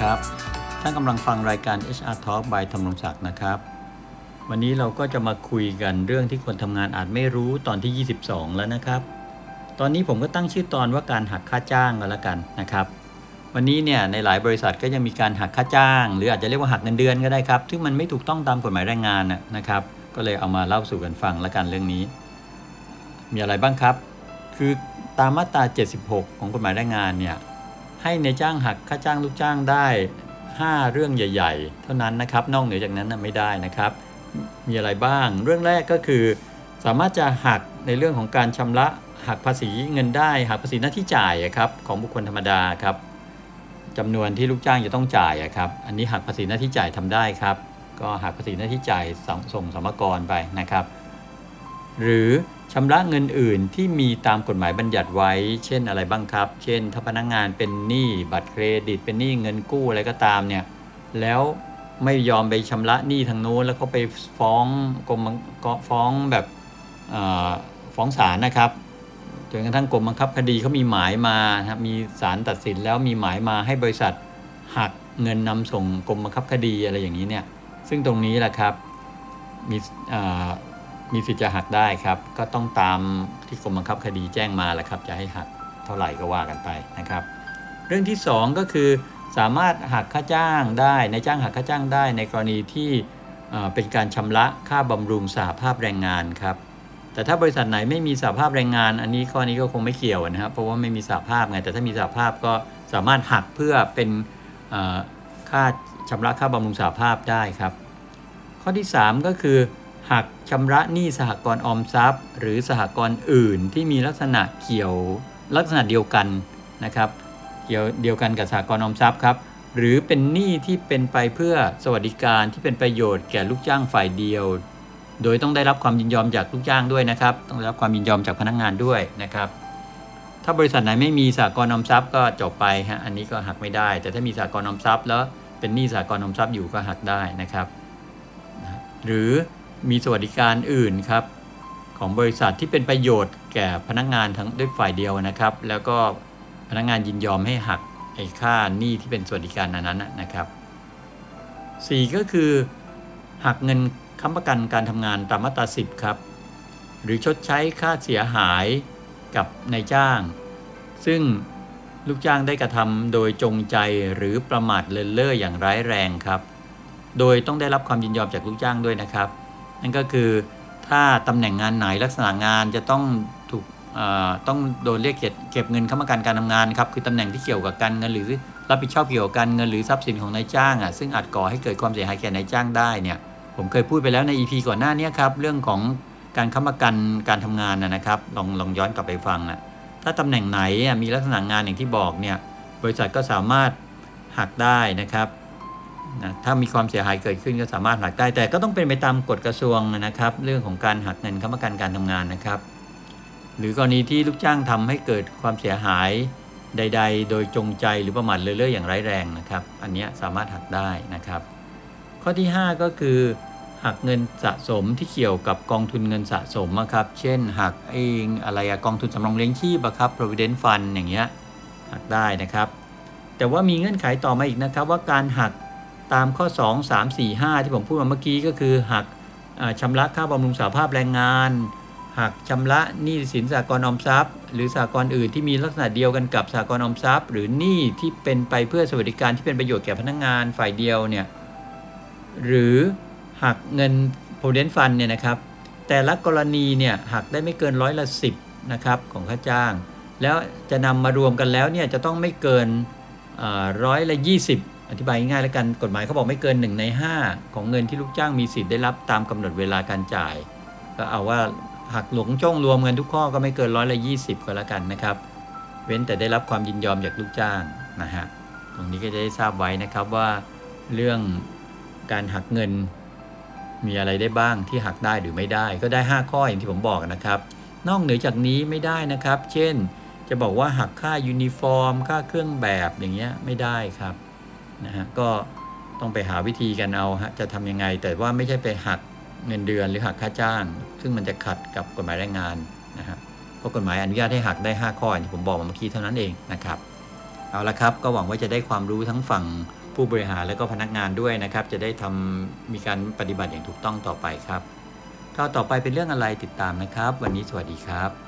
ครับ ท่านกำลังฟังรายการ HR Talk by ธรรมรงศักดิ์นะครับ วันนี้เราก็จะมาคุยกันเรื่องที่คนทำงานอาจไม่รู้ตอนที่ 22 แล้วนะครับ ตอนนี้ผมก็ตั้งชื่อตอนว่าการหักค่าจ้างกันแล้วกันนะครับ วันนี้เนี่ยในหลายบริษัทก็ยังมีการหักค่าจ้าง หรืออาจจะเรียกว่าหักเงินเดือนก็ได้ครับ ซึ่งมันไม่ถูกต้องตามกฎหมายแรงงานนะครับ ก็เลยเอามาเล่าสู่กันฟังแล้วกันเรื่องนี้ มีอะไรบ้างครับ คือตามมาตรา 76 ของกฎหมายแรงงานเนี่ย ให้ในจ้างหักค่าจ้างลูกจ้างได้ 5 เรื่องใหญ่ ๆ เท่านั้นนะครับ นอกเหนือจากนั้นไม่ได้นะครับ มีอะไรบ้าง เรื่องแรกก็คือ สามารถจะหักในเรื่องของการชำระหักภาษีเงินได้หักภาษีหน้าที่จ่ายครับของบุคคลธรรมดาครับจำนวนที่ลูกจ้างจะต้องจ่ายครับ อันนี้หักภาษีหน้าที่จ่ายทำได้ครับ ก็หักภาษีหน้าที่จ่ายส่งส่งสมกรไปนะครับ หรือชำระเงินอื่นที่มีตามกฎหมายบัญญัติไว้ เช่นอะไรบ้างครับ เช่น ถ้าพนักงานเป็นหนี้บัตรเครดิต เป็นหนี้เงินกู้อะไรก็ตามเนี่ย แล้วไม่ยอมไปชำระหนี้ทางโน้นแล้วเขาไปฟ้องกรมก็ฟ้องแบบฟ้องศาลนะครับจนกระทั่งกรมบังคับคดีเขามีหมายมานะครับมีศาลตัดสินแล้วมีหมายมาให้บริษัทหักเงินนำส่งกรมบังคับคดีอะไรอย่างนี้เนี่ย ซึ่งตรงนี้แหละครับมี มีสิทธิ์จะหักได้ครับ ก็ต้องตามที่กรมบังคับคดีแจ้งมาแหละครับ จะให้หักเท่าไหร่ก็ว่ากันไปนะครับ เรื่องที่ 2 ก็คือสามารถหักค่าจ้างได้ในจ้างหักค่าจ้างได้ในกรณีที่เป็นการชำระค่าบำรุงสหภาพแรงงานครับ แต่ถ้าบริษัทไหนไม่มีสหภาพแรงงาน อันนี้ข้อนี้ก็คงไม่เกี่ยวนะครับเพราะว่าไม่มีสหภาพไงแต่ถ้ามีสหภาพก็สามารถหักเพื่อเป็นค่าชำระค่าบำรุงสหภาพได้ครับ ข้อที่ 3 ก็คือ หักชำระหนี้สหกรณ์ออมทรัพย์ หรือสหกรณ์อื่นที่มีลักษณะเกี่ยวลักษณะเดียวกันนะครับเกี่ยวเดียวกันกับสหกรณ์ออมทรัพย์ครับหรือเป็นหนี้ที่เป็นไปเพื่อสวัสดิการที่เป็นประโยชน์แก่ลูกจ้างฝ่ายเดียว โดยต้องได้รับความยินยอมจากลูกจ้างด้วยนะครับ ต้องได้รับความยินยอมจากพนักงานด้วยนะครับ ถ้าบริษัทไหนไม่มีสหกรณ์ออมทรัพย์ก็จบไปฮะอันนี้ก็หักไม่ได้ แต่ถ้ามีสหกรณ์ออมทรัพย์ แล้วเป็นหนี้สหกรณ์ออมทรัพย์อยู่ก็หักได้นะครับ หรือ มีสวัสดิการอื่นครับ ของบริษัทที่เป็นประโยชน์แก่พนักงานทั้งด้วยฝ่ายเดียวนะครับ แล้วก็พนักงานยินยอมให้หักไอ้ค่าหนี้ที่เป็นสวัสดิการนั้นนะครับ 4 ก็คือ หักเงินค้ำประกันการทำงานตามมาตรา 10 ครับ หรือชดใช้ค่าเสียหายกับนายจ้าง ซึ่งลูกจ้างได้กระทำโดยจงใจหรือประมาทเลินเล่ออย่างร้ายแรงครับ โดยต้องได้รับความยินยอมจากลูกจ้างด้วยนะครับ นั่นก็คือถ้าตำแหน่งงานไหนลักษณะงานจะต้องถูกต้องโดนเรียกเก็บเก็บเงินค้ำประกันการทำงานครับคือตำแหน่งที่เกี่ยวกับการเงินหรือรับผิดชอบเกี่ยวกับการเงินหรือทรัพย์สินของนายจ้างอะซึ่งอาจก่อให้เกิดความเสียหายแก่นายจ้างได้เนี่ยผมเคยพูดไปแล้วใน EP ก่อนหน้านี้ครับเรื่องของการค้ำประกันการทำงานนะครับลองลองย้อนกลับไปฟังอะถ้าตำแหน่งไหนมีลักษณะงานอย่างที่บอกเนี่ยบริษัทก็สามารถหักได้นะครับ นะถ้ามีความเสียหายเกิดขึ้นก็สามารถหักได้ แต่ก็ต้องเป็นไปตามกฎกระทรวงนะครับ เรื่องของการหักเงินค้ำประกันการทำงานนะครับ หรือกรณีที่ลูกจ้างทำให้เกิดความเสียหายใด ๆ โดยจงใจหรือประมาทเลินเล่อย่างร้ายแรงนะครับ อันนี้สามารถหักได้นะครับ ข้อที่ 5 ก็คือ หักเงินสะสมที่เกี่ยวกับกองทุนเงินสะสมอะครับ เช่น หักเองอะไรอะกองทุนสำรองเลี้ยงชีพอะครับ provident fund อย่างเงี้ยหักได้นะครับ แต่ว่ามีเงื่อนไขต่อมาอีกนะครับว่าการหัก ตามข้อ 2 3 4 5 ที่ผมพูดมาเมื่อกี้ก็คือหักอ่าชำระค่าบำรุงสาภาพแรงงาน หักชำระหนี้สินสากลออมทรัพย์ หรือสากลอื่นที่มีลักษณะเดียวกันกับสากลออมทรัพย์ หรือหนี้ที่เป็นไปเพื่อสวัสดิการที่เป็นประโยชน์แก่พนักงานฝ่ายเดียวเนี่ยหรือหักเงิน provident fund เนี่ยนะครับแต่ละกรณีเนี่ยหักได้ไม่เกินร้อยละ10นะครับของค่าจ้าง แล้วจะนำมารวมกันแล้วเนี่ยจะต้องไม่เกินร้อยละ20 อธิบายง่ายแล้วกันกฎหมายเขาบอกไม่เกิน 1 ใน 5 ของเงินที่ลูกจ้างมีสิทธิ์ได้รับตามกำหนดเวลาการจ่าย ก็เอาว่าหักหลงจ้องรวมกันทุกข้อก็ไม่เกินร้อยละ20ก็แล้วกันนะครับ เว้นแต่ได้รับความยินยอมจากลูกจ้างนะฮะตรงนี้ก็จะได้ทราบไว้นะครับว่า เรื่องการหักเงินมีอะไรได้บ้างที่หักได้หรือไม่ได้ ก็ได้ 5 ข้ออย่างที่ผมบอกนะครับ นอกเหนือจากนี้ไม่ได้นะครับ เช่น จะบอกว่าหักค่ายูนิฟอร์ม ค่าเครื่องแบบอย่างเงี้ยไม่ได้ครับ นะฮะก็ต้องไปหาวิธีกันเอาฮะจะทำยังไง แต่ว่าไม่ใช่ไปหักเงินเดือนหรือหักค่าจ้าง ซึ่งมันจะขัดกับกฎหมายแรงงานนะฮะเพราะกฎหมายอนุญาตให้หักได้ 5 ข้ออย่างที่ผมบอกมาเมื่อกี้เท่านั้นเองนะครับเอาละครับก็หวังว่าจะได้ความรู้ทั้งฝั่งผู้บริหารและก็พนักงานด้วยนะครับ จะได้ทำมีการปฏิบัติอย่างถูกต้องต่อไปครับข่าวต่อไปเป็นเรื่องอะไรติดตามนะครับ วันนี้สวัสดีครับ